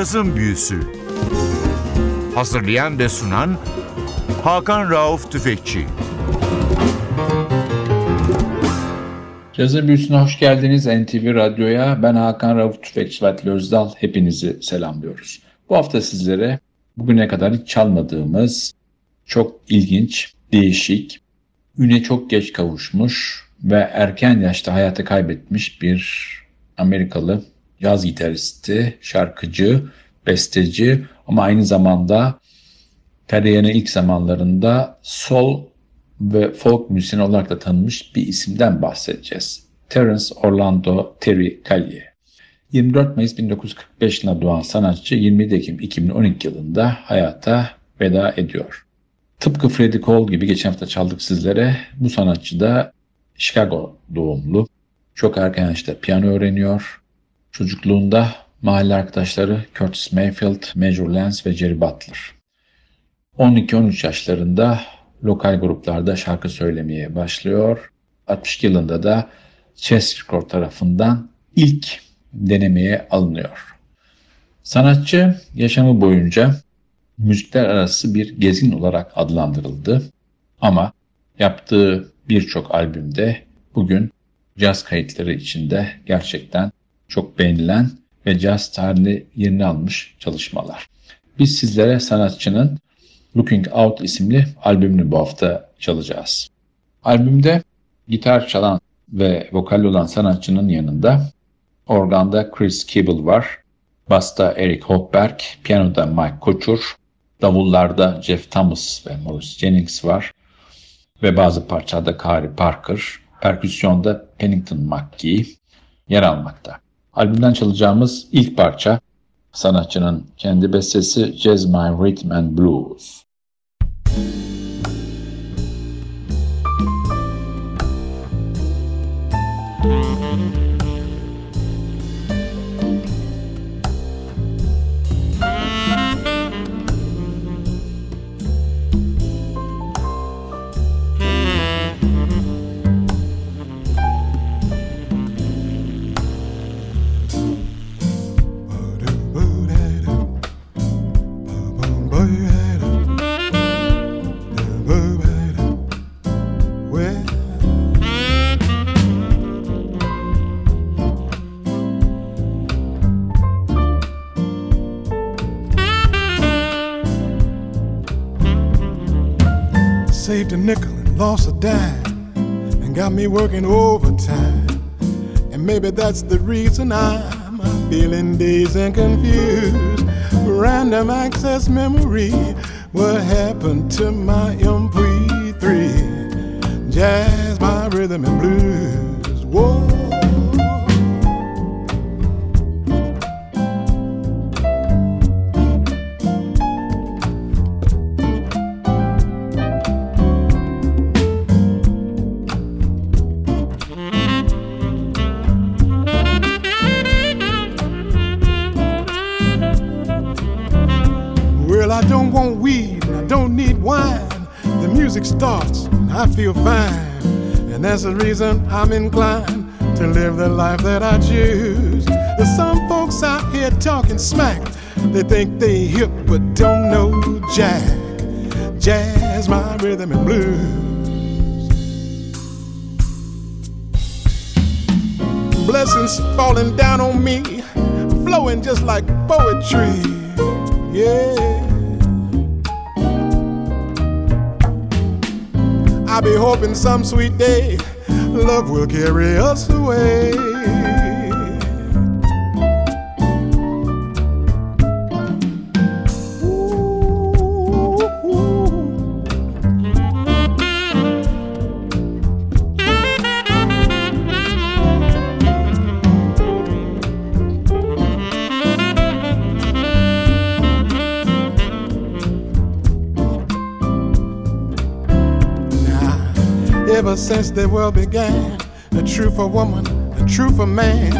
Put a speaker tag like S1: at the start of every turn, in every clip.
S1: Cazın Büyüsü Hazırlayan ve sunan Hakan Rauf Tüfekçi
S2: Cazın Büyüsü'ne hoş geldiniz NTV Radyo'ya. Ben Hakan Rauf Tüfekçi ve Özdal. Hepinizi selamlıyoruz. Bu hafta sizlere bugüne kadar hiç çalmadığımız çok ilginç, değişik, üne çok geç kavuşmuş ve erken yaşta hayatı kaybetmiş bir Amerikalı yaz gitaristi, şarkıcı, besteci ama aynı zamanda kariyerinin ilk zamanlarında sol ve folk müziği olarak da tanınmış bir isimden bahsedeceğiz. Terence Orlando Terry Callier. 24 Mayıs 1945 yılında doğan sanatçı 20 Ekim 2012 yılında hayata veda ediyor. Tıpkı Freddie Cole gibi geçen hafta çaldık sizlere bu sanatçı da Chicago doğumlu. Çok erken yaşta piyano öğreniyor. Çocukluğunda mahalle arkadaşları Curtis Mayfield, Major Lance ve Jerry Butler. 12-13 yaşlarında lokal gruplarda şarkı söylemeye başlıyor. 60 yılında da Chess Record tarafından ilk denemeye alınıyor. Sanatçı yaşamı boyunca müzikler arası bir gezin olarak adlandırıldı ama yaptığı birçok albümde bugün caz kayıtları içinde gerçekten çok beğenilen ve caz tarihinde yerini almış çalışmalar. Biz sizlere sanatçının Looking Out isimli albümünü bu hafta çalacağız. Albümde gitar çalan ve vokal olan sanatçının yanında organda Chris Kibble var, basta Eric Hochberg, piyanoda Mike Koçur, davullarda Jeff Thomas ve Maurice Jennings var ve bazı parçada Kari Parker, perküsyonda Pennington McGee yer almakta. Albümden çalacağımız ilk parça sanatçının kendi bestesi Jazz My Rhythm and Blues.
S3: saved a lost a dime and got me working overtime. And maybe that's the reason I'm feeling dazed and confused. Random access memory, what happened to my MP3? Jazz, my rhythm and blues. Feel fine. And that's the reason I'm inclined to live the life that I choose. There's some folks out here talking smack. They think they hip but don't know jack. Jazz, my rhythm and blues. Blessings falling down on me, flowing just like poetry. Yeah. I be hoping some sweet day love will carry us away. since the world began. A true for woman, a true for man.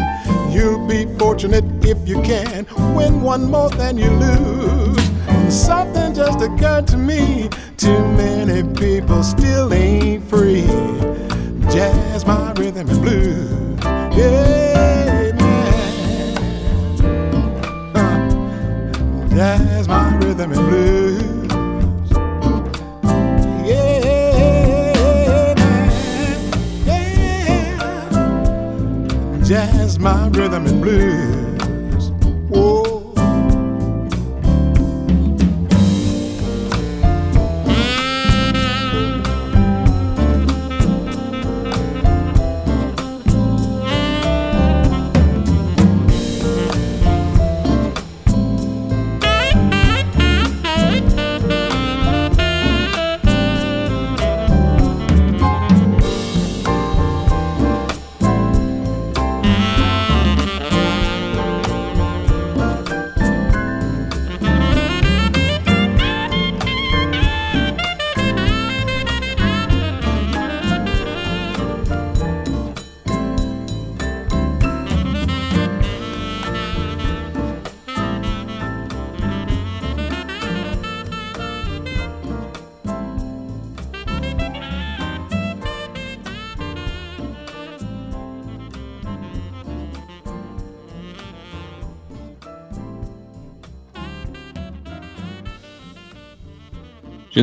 S3: You'll be fortunate if you can. Win one more than you lose. Something just occurred to me. Too many people still ain't free. Jazz, my rhythm and blues. Yeah, man. Uh, jazz, my rhythm and blues. jazz, my rhythm and blues.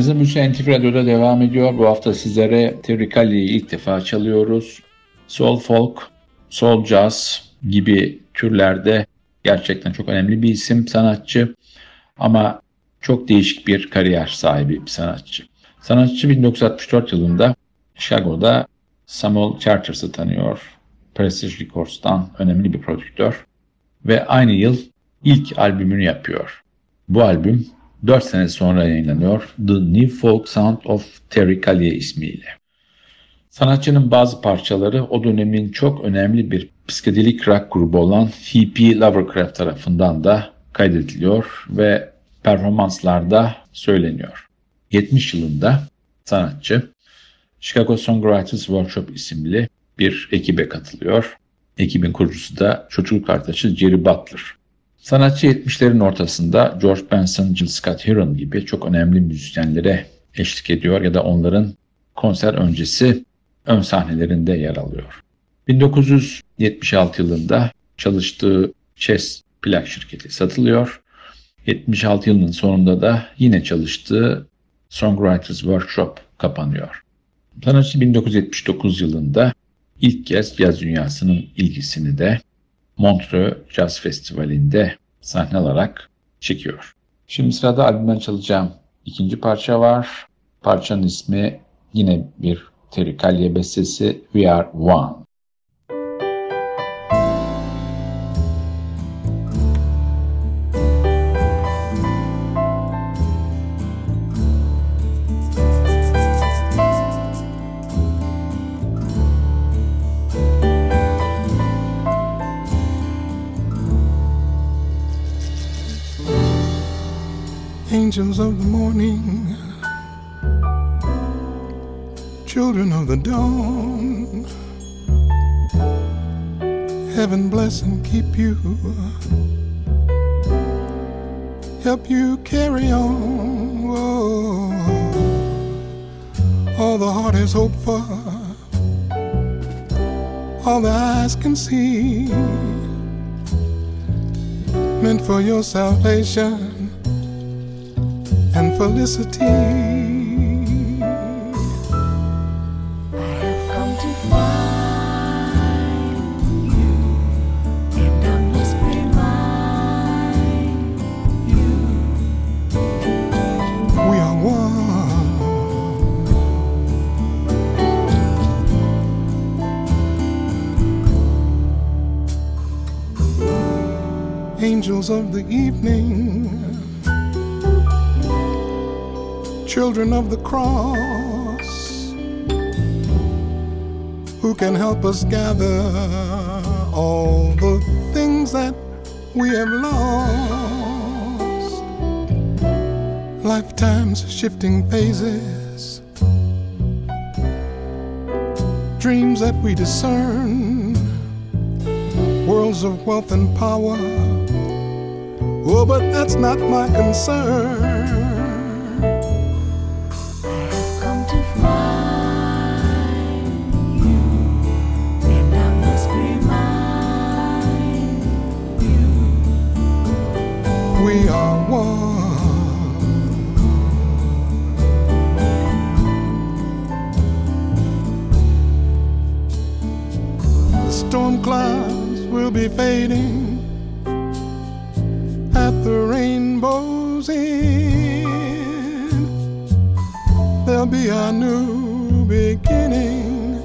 S2: Cazın Müziği NTV Radyo'da devam ediyor. Bu hafta sizlere Terry Calli'yi ilk defa çalıyoruz. Soul folk, soul jazz gibi türlerde gerçekten çok önemli bir isim, sanatçı. Ama çok değişik bir kariyer sahibi bir sanatçı. Sanatçı 1964 yılında Chicago'da Samuel Charters'ı tanıyor. Prestige Records'tan önemli bir prodüktör. Ve aynı yıl ilk albümünü yapıyor. Bu albüm 4 sene sonra yayınlanıyor The New Folk Sound of Terry Callier ismiyle. Sanatçının bazı parçaları o dönemin çok önemli bir psikedelik rock grubu olan H.P. Lovecraft tarafından da kaydediliyor ve performanslarda söyleniyor. 70 yılında sanatçı Chicago Songwriters Workshop isimli bir ekibe katılıyor. Ekibin kurucusu da çocukluk arkadaşı Jerry Butler. Sanatçı 70'lerin ortasında George Benson, Jill Scott Heron gibi çok önemli müzisyenlere eşlik ediyor ya da onların konser öncesi ön sahnelerinde yer alıyor. 1976 yılında çalıştığı Chess plak şirketi satılıyor. 76 yılının sonunda da yine çalıştığı Songwriters Workshop kapanıyor. Sanatçı 1979 yılında ilk kez caz dünyasının ilgisini de Montreux Jazz Festivali'nde sahne alarak çekiyor. Şimdi sırada albümden çalacağım ikinci parça var. Parçanın ismi yine bir Terry Callier bestesi We Are One.
S3: Angels of the morning, children of the dawn. Heaven bless and keep you, help you carry on. All the heart has hoped for, all the eyes can see, meant for your salvation felicity.
S4: I've come to find you, and I must remind you.
S3: We are one. Angels of the evening, children of the cross, who can help us gather all the things that we have lost lifetime's shifting phases, dreams that we discern, worlds of wealth and power. Oh, but that's not my concern. We are one. The storm clouds will be fading at the rainbow's end. There'll be a new beginning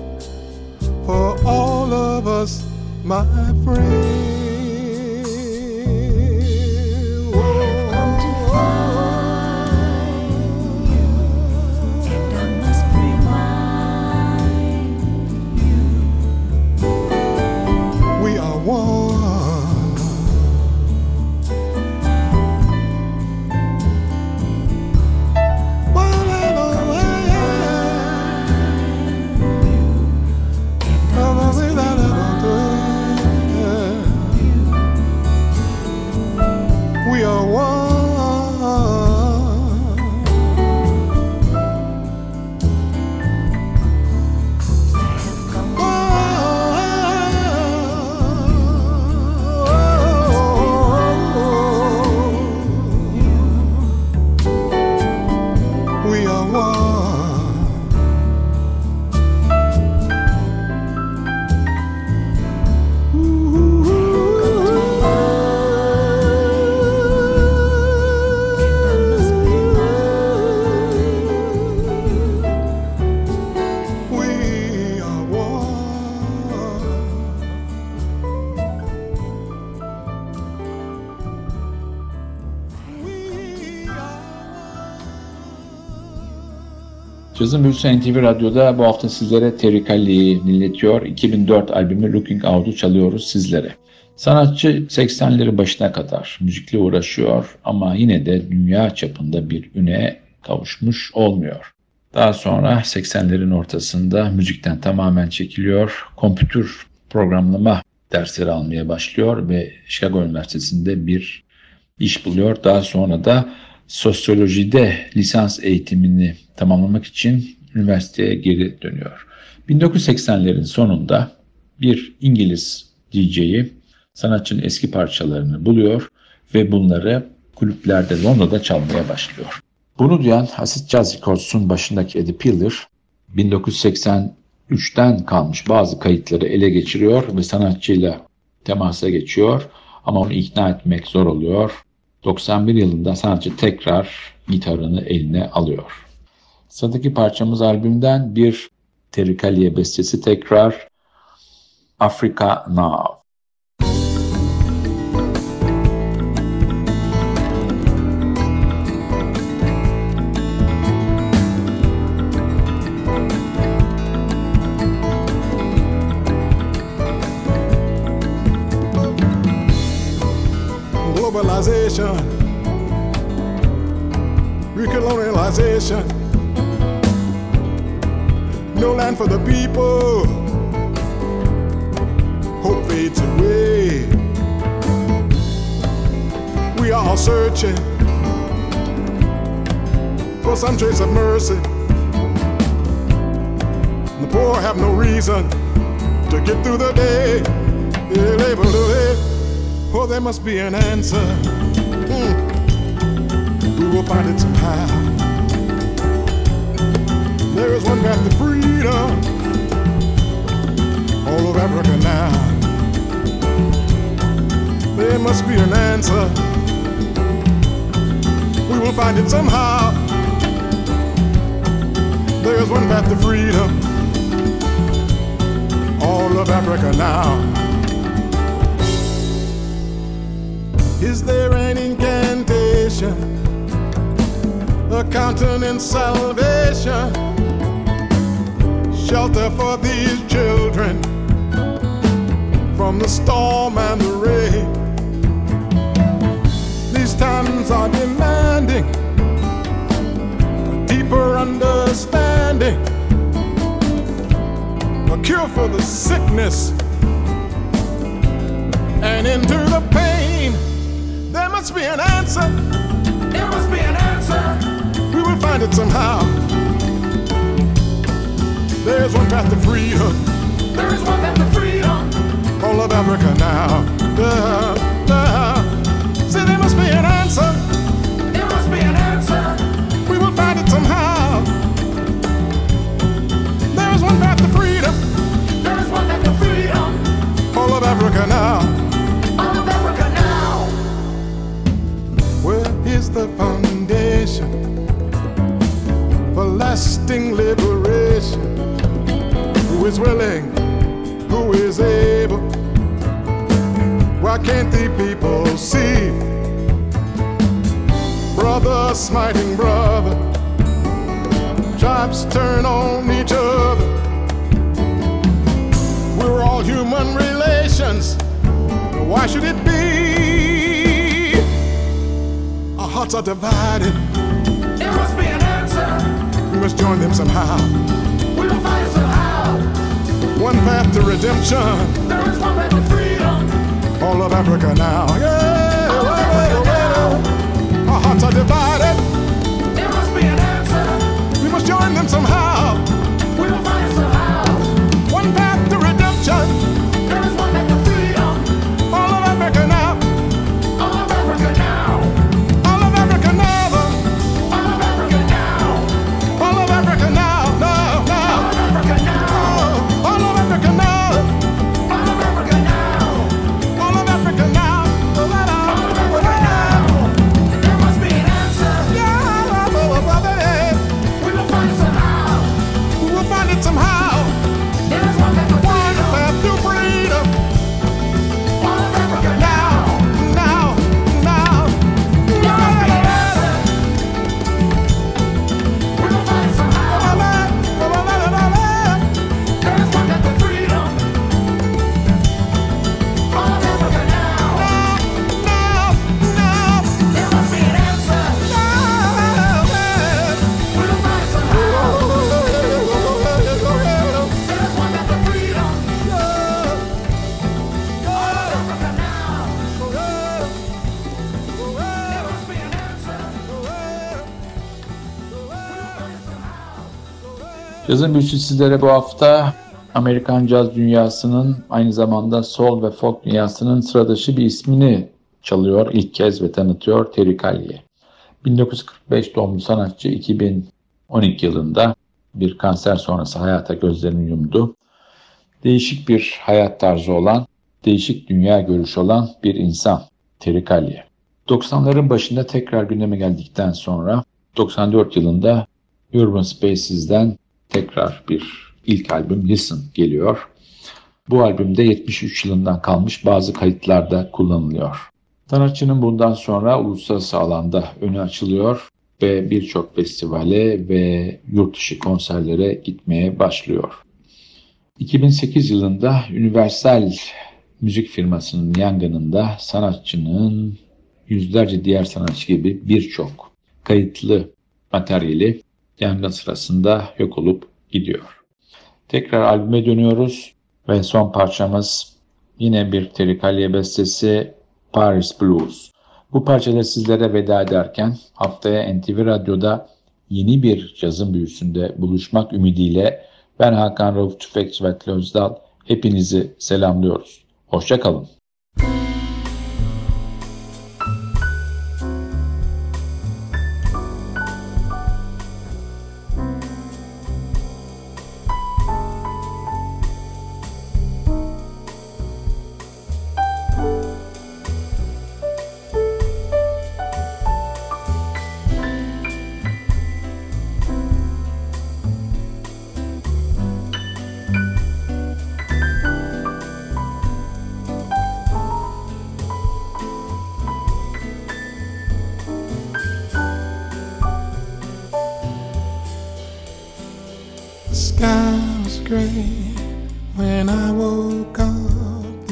S3: for all of us, my friend.
S2: Cazın Büyüsü NTV Radyo'da bu hafta sizlere Terry Calli'yi dinletiyor. 2004 albümü Looking Out'u çalıyoruz sizlere. Sanatçı 80'leri başına kadar müzikle uğraşıyor ama yine de dünya çapında bir üne kavuşmuş olmuyor. Daha sonra 80'lerin ortasında müzikten tamamen çekiliyor. Kompütür programlama dersleri almaya başlıyor ve Chicago Üniversitesi'nde bir iş buluyor. Daha sonra da sosyolojide lisans eğitimini tamamlamak için üniversiteye geri dönüyor. 1980'lerin sonunda bir İngiliz DJ'yi sanatçının eski parçalarını buluyor ve bunları kulüplerde Londra'da çalmaya başlıyor. Bunu duyan Acid Jazz Records'un başındaki Eddie Piller 1983'ten kalmış bazı kayıtları ele geçiriyor ve sanatçıyla temasa geçiyor ama onu ikna etmek zor oluyor. 91 yılında sanatçı tekrar gitarını eline alıyor. Sıradaki parçamız albümden bir Terry Callier bestesi tekrar Africa Now.
S3: All searching for some trace of mercy. The poor have no reason to get through the day. Oh, there must be an answer. Mm. We will find it somehow. There is one path to freedom. All over Africa now. There must be an answer. We will find it somehow. There is one path to freedom. All of Africa now. Is there an incantation, a countenance salvation, shelter for these children from the storm and the rain? These times are understanding, a cure for the sickness and into the pain. There must be an answer. There must be an answer. We will find it somehow. There's one path to freedom. There is one path to freedom. All of Africa now. Africa now. All of Africa now. Where is the foundation for lasting liberation? Who is willing? Who is able? Why can't the people see? Brother smiting brother, tribes turn on each other. We're all human related relations. Why should it be? Our hearts are divided.
S5: There must be an answer.
S3: We must join them somehow.
S5: We will find somehow.
S3: One path to redemption.
S5: There is one path to freedom.
S3: All of Africa now. Yeah.
S5: All of Africa now.
S3: Our hearts are divided.
S5: There must be an answer.
S3: We must join them somehow.
S2: Cazın büyüsü sizlere bu hafta Amerikan caz dünyasının aynı zamanda soul ve folk dünyasının sıradışı bir ismini çalıyor ilk kez ve tanıtıyor Terry Callier. 1945 doğumlu sanatçı 2012 yılında bir kanser sonrası hayata gözlerini yumdu. Değişik bir hayat tarzı olan, değişik dünya görüşü olan bir insan Terry Callier. 90'ların başında tekrar gündeme geldikten sonra 94 yılında Urban Spaces'den tekrar bir ilk albüm Listen geliyor. Bu albümde 73 yılından kalmış bazı kayıtlarda kullanılıyor. Sanatçının bundan sonra uluslararası alanda önü açılıyor ve birçok festivale ve yurt dışı konserlere gitmeye başlıyor. 2008 yılında Universal müzik firmasının yangınında sanatçının yüzlerce diğer sanatçı gibi birçok kayıtlı materyali yangın sırasında yok olup gidiyor. Tekrar albüme dönüyoruz ve son parçamız yine bir Terry Callier bestesi Paris Blues. Bu parçayla sizlere veda ederken haftaya NTV Radyo'da yeni bir cazın büyüsünde buluşmak ümidiyle ben Hakan Rauf Tüfekçi ve Özdal hepinizi selamlıyoruz. Hoşçakalın.
S3: The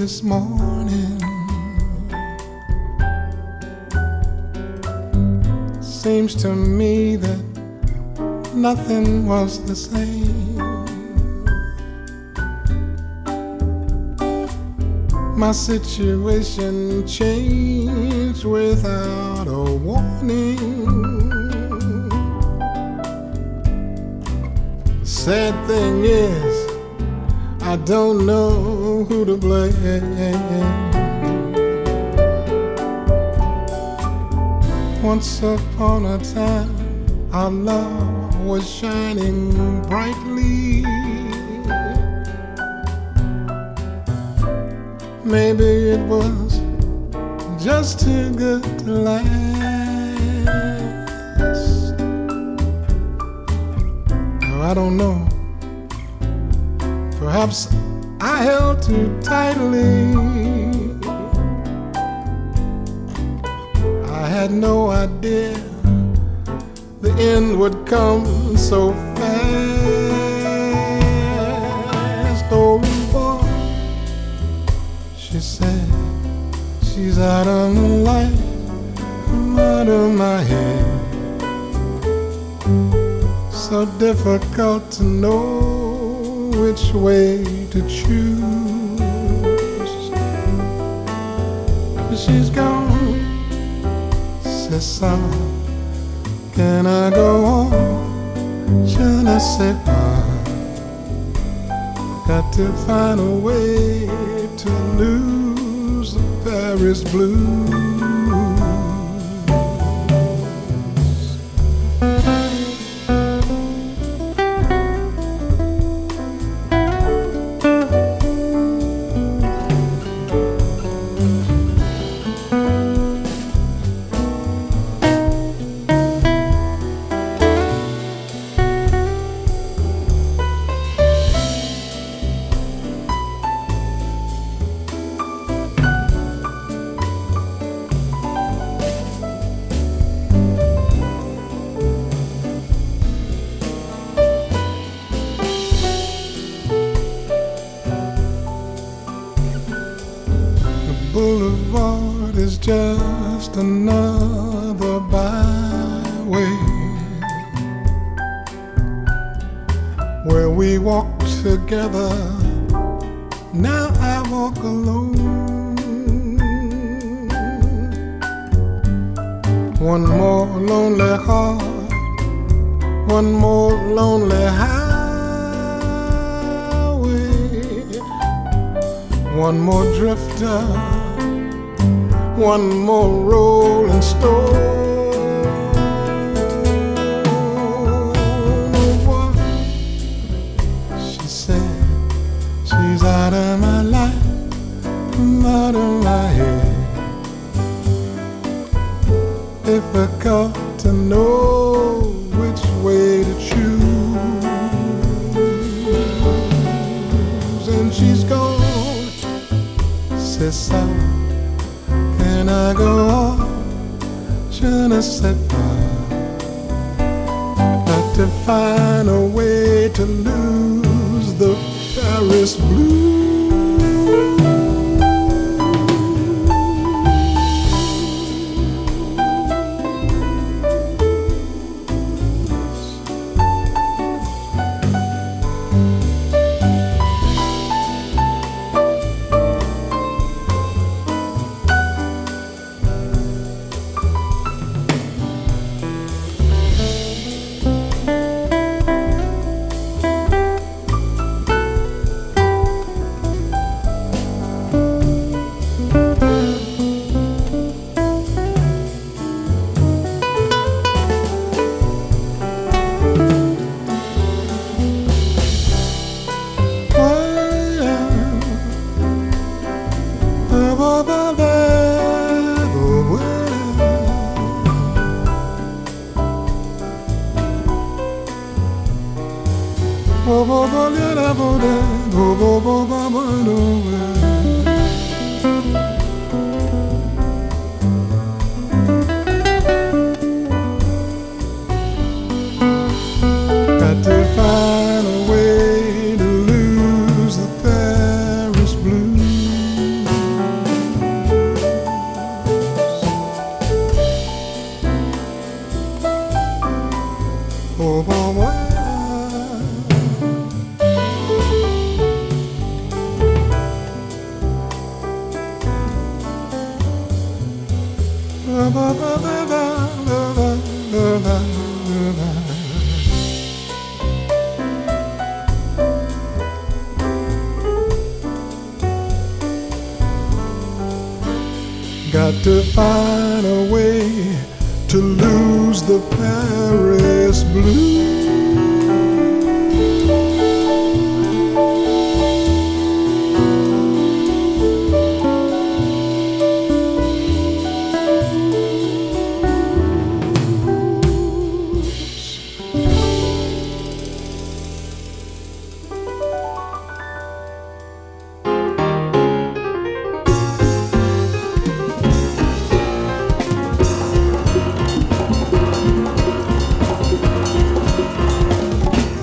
S3: this morning. Seems to me that nothing was the same. My situation changed without a warning. Sad thing is, I don't know who to blame. Once upon a time, our love was shining brightly. Maybe it was just too good to last. I don't know. Perhaps I held too tightly. I had no idea the end would come so fast. Oh, boy, she said she's out of the light, I'm out of my head. So difficult to know which way to choose. She's gone, says some. Can I go on? Should I say pas? Got to find a way to lose the Paris blues. Boulevard is just another byway where we walk together. Now I walk alone. One more lonely heart, one more lonely highway. One more drifter, one more rolling stone. She said, she's out of my life, I'm out of my head. Difficult to know which way to choose, and she's gone c'est ça. I go on? Je ne sais pas. Got to find a way to lose the Paris blues.